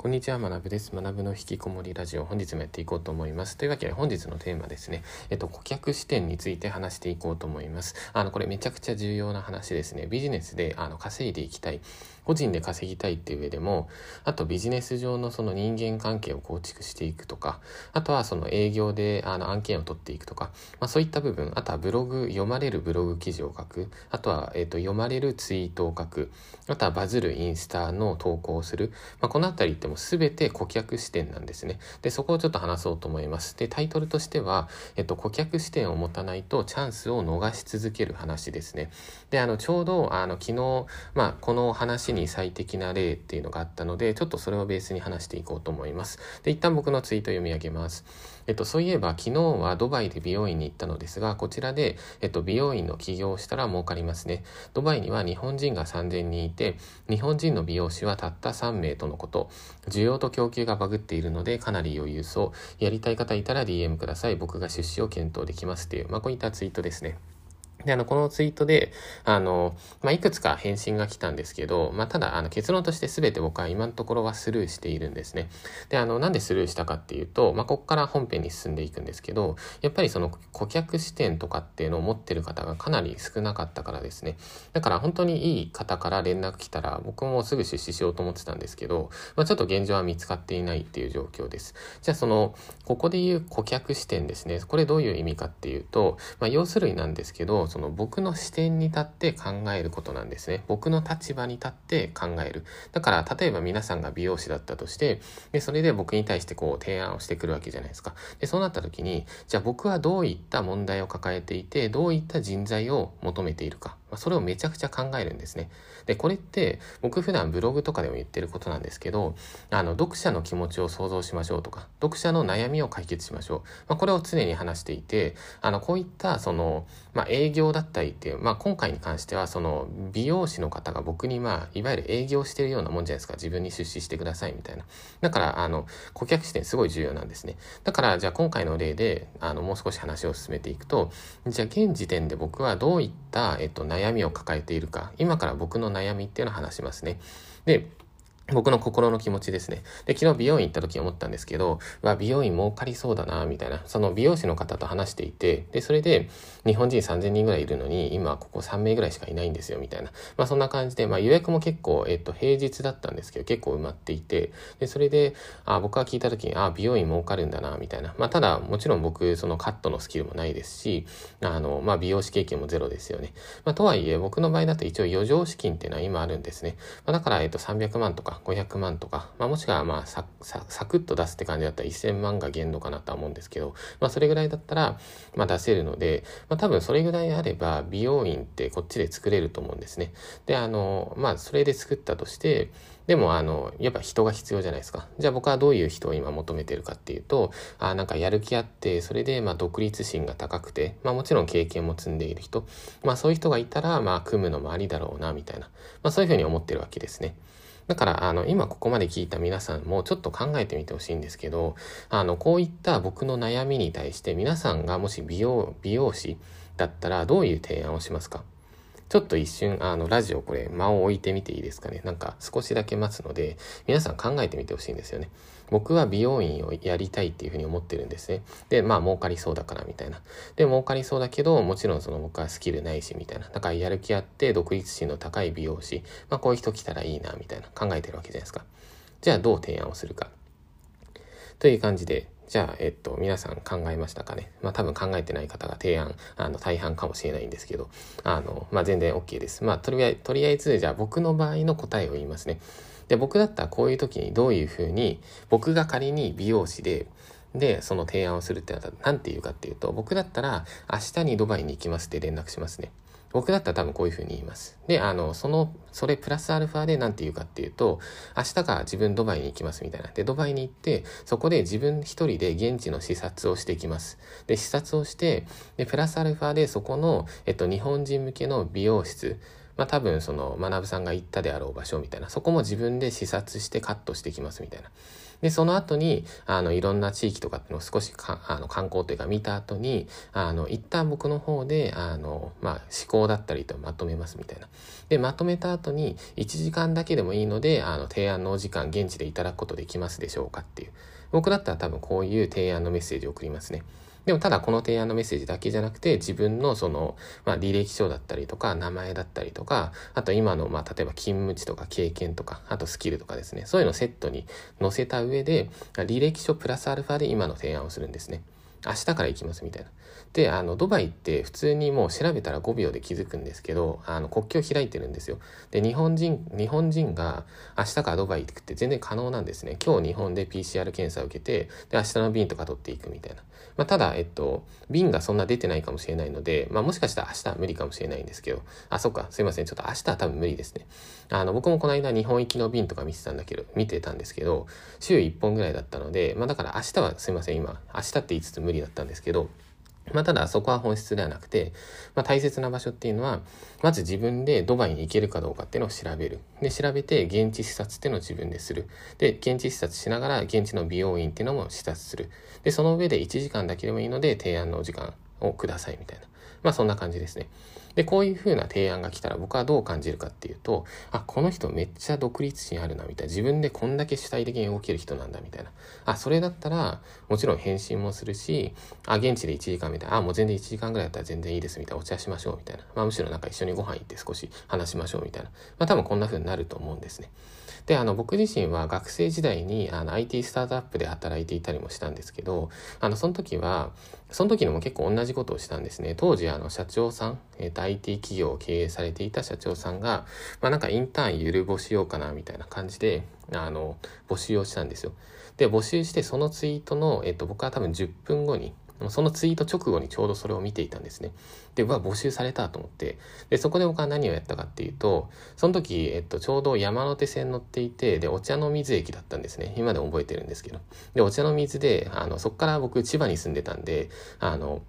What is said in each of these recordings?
こんにちは、学部です。学部の引きこもりラジオ、本日もやっていこうと思います。というわけで、本日のテーマですね、えっと、顧客視点について話していこうと思います。あの、これめちゃくちゃ重要な話ですね。ビジネスで、あの、稼いでいきたい。個人で稼ぎたいっていう上でも、あとビジネス上のその人間関係を構築していくとか、あとはその営業であの案件を取っていくとか、まあそういった部分、あとはブログ、読まれるブログ記事を書く、あとは、えっと、読まれるツイートを書く、あとはバズるインスタの投稿をする、まあこのあたりっても全て顧客視点なんですね。で、そこをちょっと話そうと思います。で、タイトルとしては、えっと、顧客視点を持たないとチャンスを逃し続ける話ですね。で、あの、ちょうど、あの、昨日、まあ、この話に最適な例っていうのがあったので、ちょっとそれをベースに話していこうと思います。で、一旦僕のツイート読み上げます。えっと、そういえば昨日はドバイで美容院に行ったのですが、こちらで、えっと、美容院の起業をしたら儲かりますね。ドバイには日本人が3000人いて、日本人の美容師はたった3名とのこと。需要と供給がバグっているので、かなり余裕そう。やりたい方いたら DM ください。僕が出資を検討できますっていう、まあ、こういったツイートですね。で、あの、このツイートで、あの、まあ、いくつか返信が来たんですけど、まあ、ただ、あの、結論として全て僕は今のところはスルーしているんですね。で、あの、なんでスルーしたかっていうと、まあ、ここから本編に進んでいくんですけど、やっぱりその顧客視点とかっていうのを持ってる方がかなり少なかったからですね。だから本当にいい方から連絡来たら、僕もすぐ出資しようと思ってたんですけど、まあ、ちょっと現状は見つかっていないっていう状況です。じゃあ、その、ここで言う顧客視点ですね。これどういう意味かっていうと、まあ、要するになんですけど、その僕の視点に立って考えることなんですね。僕の立場に立って考える。だから、例えば皆さんが美容師だったとして、で、それで僕に対してこう提案をしてくるわけじゃないですか。で、そうなった時に、じゃあ僕はどういった問題を抱えていて、どういった人材を求めているか。まあ、それをめちゃくちゃ考えるんですね。で、これって僕普段ブログとかでも言ってることなんですけど、あの、読者の気持ちを想像しましょうとか、読者の悩みを解決しましょう。まあ、これを常に話していて、あの、こういったその、まあ、営業だったりっていう、まあ、今回に関してはその美容師の方が僕にまあ、いわゆる営業してるようなもんじゃないですか。自分に出資してくださいみたいな。だから、あの、顧客視点すごい重要なんですね。だから、じゃあ今回の例で、あの、もう少し話を進めていくと、じゃあ現時点で僕はどういった、えっと、悩悩みを抱えているか、今から僕の悩みっていうのを話しますね。で、僕の心の気持ちですね。で、昨日美容院行った時思ったんですけど、わ、美容院儲かりそうだな、みたいな。その美容師の方と話していて、で、それで、日本人3000人ぐらいいるのに、今ここ3名ぐらいしかいないんですよ、みたいな。まあそんな感じで、まあ予約も結構、えっと、平日だったんですけど、結構埋まっていて、で、それで、あ、僕が聞いた時に、あ、美容院儲かるんだな、みたいな。まあただ、もちろん僕、そのカットのスキルもないですし、あの、まあ美容師経験もゼロですよね。まあとはいえ、僕の場合だと一応余剰資金っていうのは今あるんですね。まあだから、えっと、300万とか500万とか、まあ、もしくはまあサササクッと出すって感じだったら1000万が限度かなとは思うんですけど、まあ、それぐらいだったら、まあ、出せるので、まあ、多分それぐらいあれば美容院ってこっちで作れると思うんですね。で、あの、まあ、それで作ったとして、でも、あの、やっぱ人が必要じゃないですか。じゃあ僕はどういう人を今求めてるかっていうと、あなんかやる気あって、それで、まあ、独立心が高くて、まあ、もちろん経験も積んでいる人、まあ、そういう人がいたら、まあ、組むのもありだろうな、みたいな、まあ、そういうふうに思ってるわけですね。だから、あの、今ここまで聞いた皆さんもちょっと考えてみてほしいんですけど、あの、こういった僕の悩みに対して皆さんがもし美容、美容師だったらどういう提案をしますか？ちょっと一瞬、あの、ラジオこれ、間を置いてみていいですかね？なんか、少しだけ待つので、皆さん考えてみてほしいんですよね。僕は美容院をやりたいっていうふうに思ってるんですね。で、まあ、儲かりそうだから、みたいな。で、儲かりそうだけど、もちろんその僕はスキルないし、みたいな。だから、やる気あって、独立心の高い美容師。まあ、こういう人来たらいいな、みたいな。考えてるわけじゃないですか。じゃあ、どう提案をするか。という感じで、じゃあ、えっと、皆さん考えましたかね。まあ多分考えてない方が提案、あの、大半かもしれないんですけど、あの、まあ全然 OK です。まあとりあえず、とりあえず、じゃあ僕の場合の答えを言いますね。で、僕だったらこういう時にどういうふうに、僕が仮に美容師で、で、その提案をするってなったら、何て言うかっていうと、僕だったら、明日にドバイに行きますって連絡しますね。僕だったら多分こういうふうに言います。で、あの、その、それプラスアルファで何て言うかっていうと、明日から自分ドバイに行きますみたいな。で、ドバイに行って、そこで自分一人で現地の視察をしていきます。で、視察をして、で、プラスアルファでそこの、えっと、日本人向けの美容室、まあ多分その、学さんが行ったであろう場所みたいな、そこも自分で視察してカットしてきますみたいな。で、その後に、あの、いろんな地域とかっていうのを少しかあの観光というか見た後に、あの、一旦僕の方で、あの、まあ、思考だったりとまとめますみたいな。で、まとめた後に、1時間だけでもいいので、あの、提案のお時間、現地でいただくことできますでしょうかっていう。僕だったら多分こういう提案のメッセージを送りますね。でもただこの提案のメッセージだけじゃなくて自分のその、まあ、履歴書だったりとか名前だったりとかあと今のまあ例えば勤務地とか経験とかあとスキルとかですねそういうのをセットに載せた上で履歴書プラスアルファで今の提案をするんですね。明日から行きますみたいな。で、あの、ドバイって普通にもう調べたら5秒で気づくんですけど、あの、国境開いてるんですよ。で、日本人、日本人が明日からドバイ行くって全然可能なんですね。今日日本で PCR 検査を受けて、で、明日の便とか取っていくみたいな。まあ、ただ、えっと、便がそんな出てないかもしれないので、まあ、もしかしたら明日は無理かもしれないんですけど、あ、そっか、すいません。ちょっと明日は多分無理ですね。あの、僕もこの間日本行きの便とか見てたんだけど、見てたんですけど、週1本ぐらいだったので、まあ、だから明日はすいません、今、明日って言いつつ無理だったんですけど、まあ、ただそこは本質ではなくて、まあ、大切な場所っていうのは、まず自分でドバイに行けるかどうかっていうのを調べる。で、調べて現地視察っていうのを自分でする。で、現地視察しながら現地の美容院っていうのも視察する。で、その上で1時間だけでもいいので提案のお時間をくださいみたいな。まあそんな感じですね。で、こういう風な提案が来たら僕はどう感じるかっていうと、あ、この人めっちゃ独立心あるな、みたいな。自分でこんだけ主体的に動ける人なんだ、みたいな。あ、それだったら、もちろん返信もするし、あ、現地で1時間みたいな。あ、もう全然1時間ぐらいだったら全然いいです、みたいな。お茶しましょう、みたいな。まあむしろなんか一緒にご飯行って少し話しましょう、みたいな。まあ多分こんな風になると思うんですね。で、あの、僕自身は学生時代にあの IT スタートアップで働いていたりもしたんですけど、あの、その時は、その時にも結構同じことをしたんですね。当時、あの、社長さん、え、ー、と、IT 企業を経営されていた社長さんが、まあ、なんかインターンゆる募しようかな、みたいな感じで、あの、募集をしたんですよ。で、募集して、そのツイートの、えっ、ー、と、僕は多分10分後に、そのツイート直後にちょうどそれを見ていたんですね。で、うわ、募集されたと思って。で、そこで僕は何をやったかっていうと、その時、えっと、ちょうど山手線乗っていて、で、お茶の水駅だったんですね。今でも覚えてるんですけど。で、お茶の水で、あの、そこから僕千葉に住んでたんで、あの、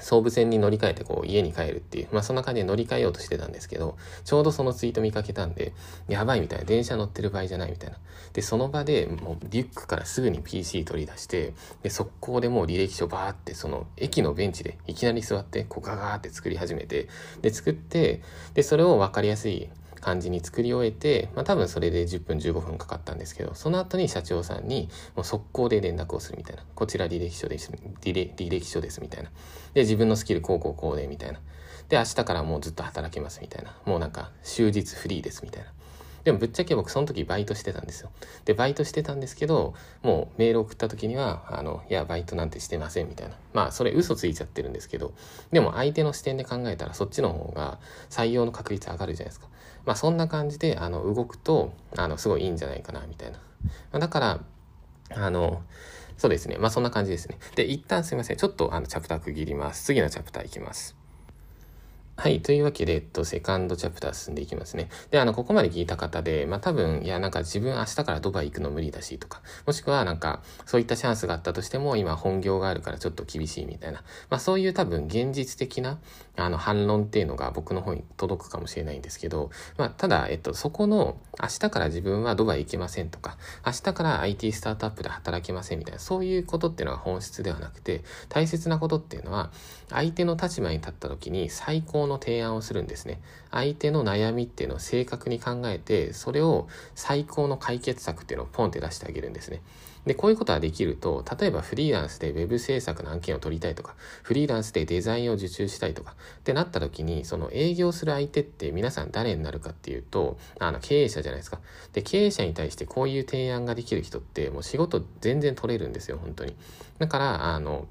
総武線に乗り換えてこう家に帰るっていう、まあそんな感じで乗り換えようとしてたんですけど、ちょうどそのツイート見かけたんで、やばいみたいな、電車乗ってる場合じゃないみたいな。で、その場でもうリュックからすぐに PC 取り出して、で、速攻でもう履歴書バーってその駅のベンチでいきなり座って、こうガガーって作り始めて、で、作って、で、それを分かりやすい感じに作り終えて、まあ多分それで10分15分かかったんですけど、その後に社長さんにもう速攻で連絡をするみたいな。こちら履歴書です、履歴書ですみたいな。で、自分のスキルこうこうこうでみたいな。で、明日からもうずっと働けますみたいな。もうなんか終日フリーですみたいな。でもぶっちゃけ僕その時バイトしてたんですよ。で、バイトしてたんですけど、もうメール送った時には、あの、いや、バイトなんてしてませんみたいな。まあ、それ嘘ついちゃってるんですけど、でも相手の視点で考えたらそっちの方が採用の確率上がるじゃないですか。まあ、そんな感じで、あの、動くと、あの、すごいいいんじゃないかな、みたいな。ま、だから、あの、そうですね。まあ、そんな感じですね。で、一旦すいません。ちょっと、あの、チャプター区切ります。次のチャプターいきます。はい。というわけで、えっと、セカンドチャプター進んでいきますね。で、あの、ここまで聞いた方で、まあ、多分、いや、なんか自分明日からドバイ行くの無理だし、とか、もしくはなんか、そういったチャンスがあったとしても、今本業があるからちょっと厳しいみたいな、まあ、そういう多分、現実的な、あの、反論っていうのが僕の方に届くかもしれないんですけど、まあ、ただ、えっと、そこの、明日から自分はドバイ行けませんとか、明日から IT スタートアップで働けませんみたいな、そういうことっていうのは本質ではなくて、大切なことっていうのは、相手の立場に立った時に最高のの提案をするんですね。相手の悩みっていうのを正確に考えて、それを最高の解決策っていうのをポンって出してあげるんですね。で、こういうことができると、例えばフリーランスで web 制作の案件を取りたいとか、フリーランスでデザインを受注したいとか、ってなった時に、その営業する相手って皆さん誰になるかっていうと、あの、経営者じゃないですか。で、経営者に対してこういう提案ができる人って、もう仕事全然取れるんですよ、本当に。だから、あの、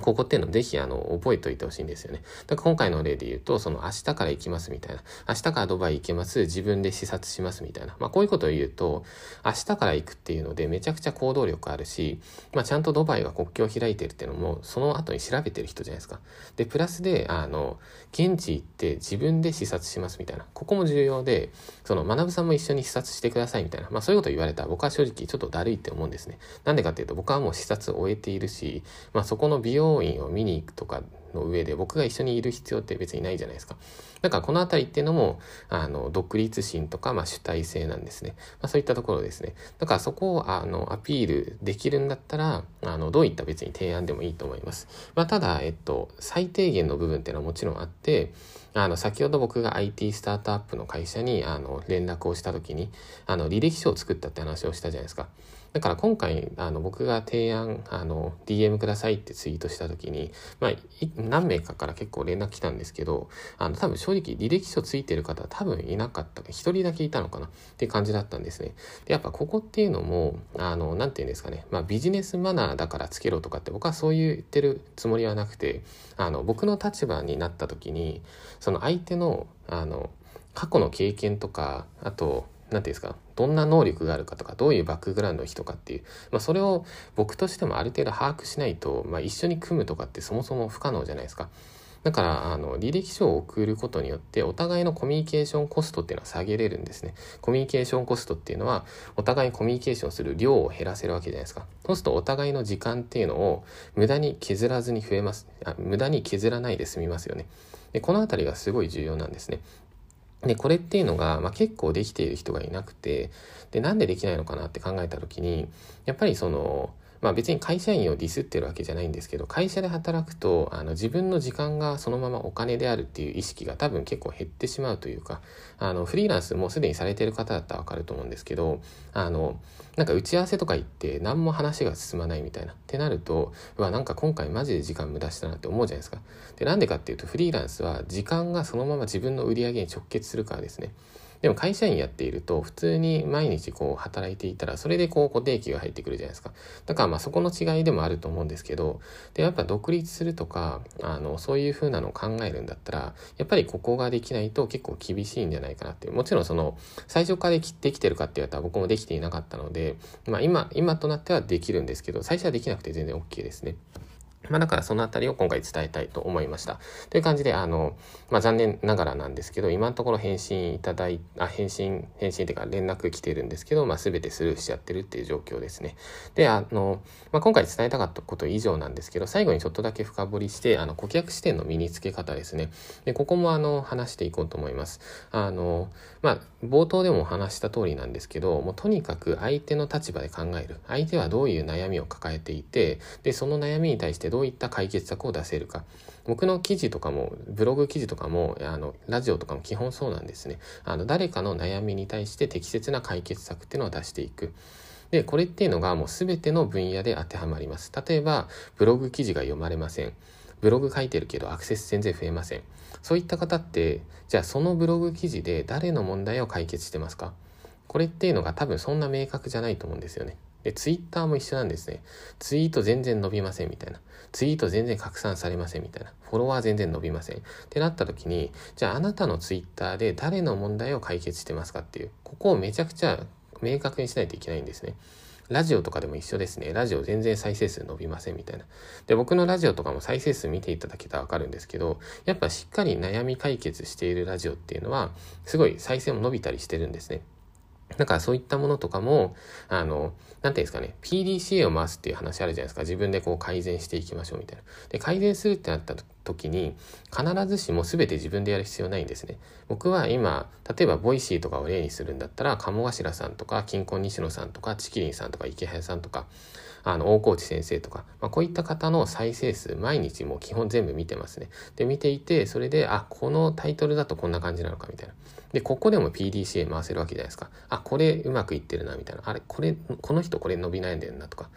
ここっていうのをぜひあの覚えておいてほしいんですよね。だから今回の例で言うと、その明日から行きますみたいな。明日からドバイ行けます。自分で視察しますみたいな。まあこういうことを言うと、明日から行くっていうのでめちゃくちゃ行動力あるし、まあちゃんとドバイが国境を開いてるっていうのも、その後に調べてる人じゃないですか。で、プラスで、あの、現地行って自分で視察しますみたいな。ここも重要で、その学さんも一緒に視察してくださいみたいな。まあそういうこと言われたら僕は正直ちょっとだるいって思うんですね。なんでかっていうと僕はもう視察を終えているし、まあそこの美容病院を見に行くとかの上で僕が一緒にいる必要って別にないじゃないですか。だからこの辺りっていうのも、あの、独立心とか、まあ、主体性なんですね。まあ、そういったところですね。だからそこを、あの、アピールできるんだったら、あの、どういった別に提案でもいいと思います。まあ、ただ、えっと、最低限の部分っていうのはもちろんあって、あの、先ほど僕が IT スタートアップの会社に、あの、連絡をした時に、あの、履歴書を作ったって話をしたじゃないですか。だから今回、あの、僕が提案、あの、DM くださいってツイートした時に、まあ、何名かから結構連絡来たんですけど、あの、多分正直履歴書ついてる方は多分いなかった一人だけいたのかなっていう感じだったんですね。で、やっぱここっていうのも、あの、なんて言うんですかね、まあ、ビジネスマナーだからつけろとかって僕はそう言ってるつもりはなくて、あの、僕の立場になった時に、その相手の、あの、過去の経験とか、あと、何て言うんですかどんな能力があるかとかどういうバックグラウンドの人かっていう、まあ、それを僕としてもある程度把握しないと、まあ、一緒に組むとかってそもそも不可能じゃないですか。だからあの履歴書を送ることによってお互いのコミュニケーションコストっていうのは下げれるんですね。コミュニケーションコストっていうのはお互いコミュニケーションする量を減らせるわけじゃないですか。そうするとお互いの時間っていうのを無駄に削らずに増えます。あ無駄に削らないで済みますよね。でこの辺りがすごい重要なんですね。で、これっていうのが、まあ、結構できている人がいなくて、で、なんでできないのかなって考えた時に、やっぱりその、まあ別に会社員をディスってるわけじゃないんですけど、会社で働くと、あの自分の時間がそのままお金であるっていう意識が多分結構減ってしまうというか、あのフリーランスもうすでにされてる方だったらわかると思うんですけど、あの、なんか打ち合わせとか行って何も話が進まないみたいなってなると、うわ、なんか今回マジで時間無駄したなって思うじゃないですか。で、なんでかっていうとフリーランスは時間がそのまま自分の売り上げに直結するからですね。でも会社員やっていると普通に毎日こう働いていたらそれでこう固定給が入ってくるじゃないですか。だからまあそこの違いでもあると思うんですけど、で、やっぱ独立するとか、あの、そういう風なのを考えるんだったら、やっぱりここができないと結構厳しいんじゃないかなっていう。もちろんその最初からできてるかって言われたら僕もできていなかったので、まあ今、今となってはできるんですけど、最初はできなくて全然 OK ですね。まあだからそのあたりを今回伝えたいと思いました。という感じで、あの、まあ残念ながらなんですけど、今のところ返信いただい、あ、返信、返信っていうか連絡来てるんですけど、まあ全てスルーしちゃってるっていう状況ですね。で、あの、まあ今回伝えたかったこと以上なんですけど、最後にちょっとだけ深掘りして、あの、顧客視点の身につけ方ですね。で、ここもあの、話していこうと思います。あの、まあ、冒頭でもお話した通りなんですけど、もうとにかく相手の立場で考える。相手はどういう悩みを抱えていて、で、その悩みに対してどういった解決策を出せるか。僕の記事とかも、ブログ記事とかも、あの、ラジオとかも基本そうなんですね。あの、誰かの悩みに対して適切な解決策っていうのを出していく。で、これっていうのがもう全ての分野で当てはまります。例えば、ブログ記事が読まれません。ブログ書いてるけどアクセス全然増えません。そういった方って、じゃあそのブログ記事で誰の問題を解決してますか？これっていうのが多分そんな明確じゃないと思うんですよね。で、ツイッターも一緒なんですね。ツイート全然伸びませんみたいな。ツイート全然拡散されませんみたいな。フォロワー全然伸びません。ってなった時に、じゃああなたのツイッターで誰の問題を解決してますかっていう、ここをめちゃくちゃ明確にしないといけないんですね。ラジオとかでも一緒ですね。ラジオ全然再生数伸びませんみたいな。で、僕のラジオとかも再生数見ていただけたらわかるんですけど、やっぱしっかり悩み解決しているラジオっていうのは、すごい再生も伸びたりしてるんですね。だからそういったものとかも、あの、なんていうんですかね、PDCA を回すっていう話あるじゃないですか。自分でこう改善していきましょうみたいな。で、改善するってなった時に、必ずしも全て自分でやる必要ないんですね。僕は今、例えば Voicy とかを例にするんだったら、鴨頭さんとか、キンコン西野さんとか、ちきりんさんとか、イケハヤさんとか、あの、大河内先生とか、まあ、こういった方の再生数、毎日もう基本全部見てますね。で、見ていて、それで、あ、このタイトルだとこんな感じなのかみたいな。で、ここでも PDCA 回せるわけじゃないですか。あ、これうまくいってるな、みたいな。あれ、これ、この人これ伸び悩んでるな、とか。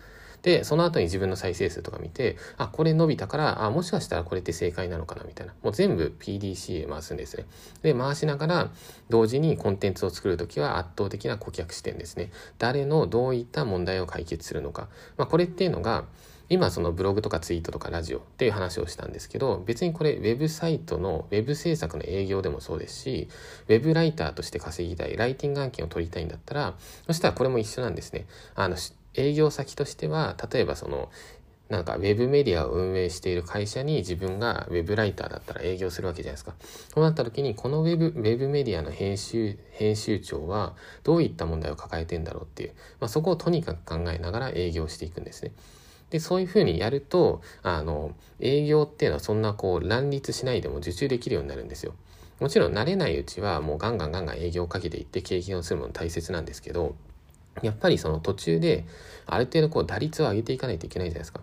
で、その後に自分の再生数とか見て、あ、これ伸びたから、あ、もしかしたらこれって正解なのかなみたいな。もう全部 PDCA 回すんですね。で、回しながら、同時にコンテンツを作るときは圧倒的な顧客視点ですね。誰のどういった問題を解決するのか。まあ、これっていうのが、今そのブログとかツイートとかラジオっていう話をしたんですけど別にこれウェブサイトのウェブ制作の営業でもそうですしウェブライターとして稼ぎたいライティング案件を取りたいんだったらそしたらこれも一緒なんですねあの営業先としては例えばそのなんかウェブメディアを運営している会社に自分がウェブライターだったら営業するわけじゃないですか。そうなった時にこのウェブウェブメディアの編集編集長はどういった問題を抱えてんだろうっていう、まあ、そこをとにかく考えながら営業していくんですね。でそういうふうにやるとあの営業っていうのはそんなこう乱立しないでも受注できるようになるんですよ。もちろん慣れないうちはもうガンガンガンガン営業をかけていって経験をするもの大切なんですけどやっぱりその途中である程度こう打率を上げていかないといけないじゃないですか。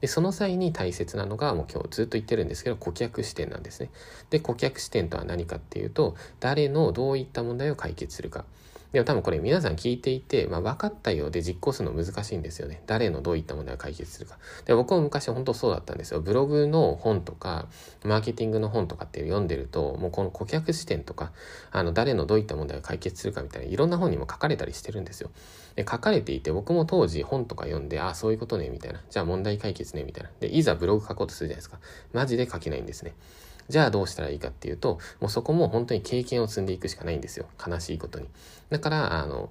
でその際に大切なのがもう今日ずっと言ってるんですけど顧客視点なんですね。で顧客視点とは何かっていうと誰のどういった問題を解決するか。でも多分これ皆さん聞いていて、まあ、分かったようで実行するの難しいんですよね。誰のどういった問題を解決するか。で僕も昔本当そうだったんですよ。ブログの本とか、マーケティングの本とかって読んでると、もうこの顧客視点とか、あの誰のどういった問題を解決するかみたいないろんな本にも書かれたりしてるんですよ。で書かれていて僕も当時本とか読んで、ああ、そういうことね、みたいな。じゃあ問題解決ね、みたいな。で、いざブログ書こうとするじゃないですか。マジで書けないんですね。じゃあどうしたらいいかっていうと、もうそこも本当に経験を積んでいくしかないんですよ。悲しいことに。だから、あの、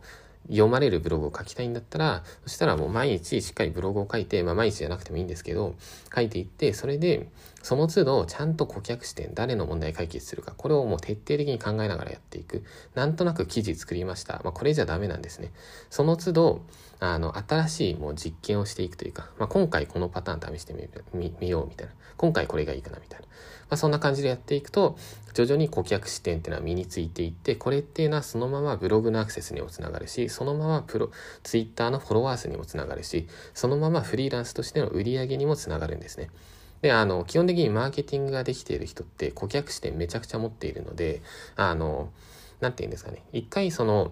読まれるブログを書きたいんだったら、そしたらもう毎日しっかりブログを書いて、まあ毎日じゃなくてもいいんですけど、書いていって、それで、その都度ちゃんと顧客視点、誰の問題解決するか、これをもう徹底的に考えながらやっていく。なんとなく記事作りました。まあこれじゃダメなんですね。その都度、あの、新しいもう実験をしていくというか、まあ今回このパターン試してみみようみたいな。今回これがいいかなみたいな。まあそんな感じでやっていくと、徐々に顧客視点っていうのは身についていって、これっていうのはそのままブログのアクセスにもつながるし、そのままプロ、ツイッターのフォロワー数にもつながるし、そのままフリーランスとしての売り上げにもつながるんですね。で、あの、基本的にマーケティングができている人って顧客視点めちゃくちゃ持っているので、あの、なんて言うんですかね。一回その、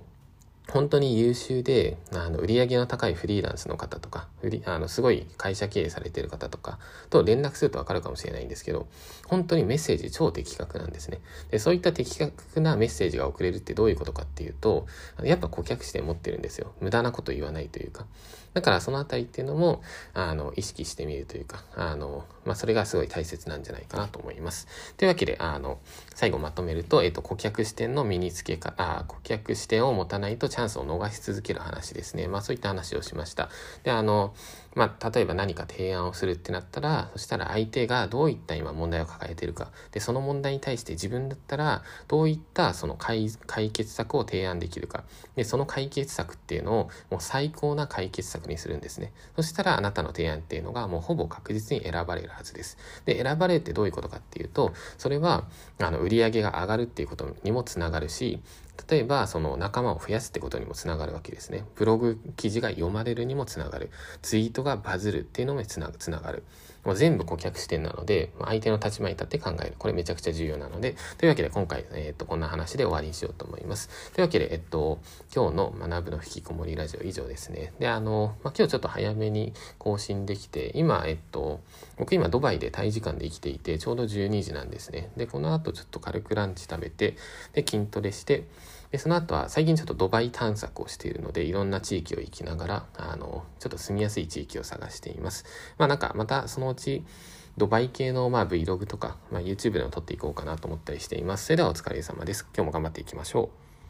本当に優秀で、あの、売り上げの高いフリーランスの方とか、フリあの、すごい会社経営されている方とかと連絡するとわかるかもしれないんですけど、本当にメッセージ超的確なんですね。で、そういった的確なメッセージが送れるってどういうことかっていうと、やっぱ顧客視点持ってるんですよ。無駄なこと言わないというか。だからそのあたりっていうのも、あの、意識してみるというか、あの、まあ、それがすごい大切なんじゃないかなと思います。というわけで、あの、最後まとめると、えっと、顧客視点の身につけか、あ顧客視点を持たないとチャンスを逃し続ける話ですね。まあ、そういった話をしました。で、あの、まあ、例えば何か提案をするってなったら、そしたら相手がどういった今問題を抱えているか。で、その問題に対して自分だったら、どういったその解決策を提案できるか。で、その解決策っていうのをもう最高な解決策にするんですね。そしたらあなたの提案っていうのがもうほぼ確実に選ばれるはずです。で、選ばれるってどういうことかっていうと、それは、あの、売り上げが上がるっていうことにもつながるし、例えばその仲間を増やすってことにもつながるわけですね。ブログ記事が読まれるにもつながる。ツイートがバズるっていうのもつながる。もう全部顧客視点なので、相手の立場に立って考える。これめちゃくちゃ重要なので、というわけで今回、えっ、と、こんな話で終わりにしようと思います。というわけで、えっと、今日の学ぶの引きこもりラジオ以上ですね。で、あの、まあ、今日ちょっと早めに更新できて、今、えっと、僕今ドバイでタイ時間で生きていて、ちょうど12時なんですね。で、この後ちょっと軽くランチ食べて、で、筋トレして、で、その後は最近ちょっとドバイ探索をしているので、いろんな地域を行きながら、あの、ちょっと住みやすい地域を探しています。まあなんか、またそのうち、ドバイ系のまあ Vlog とか、まあ、YouTube でも撮っていこうかなと思ったりしています。それではお疲れ様です。今日も頑張っていきましょう。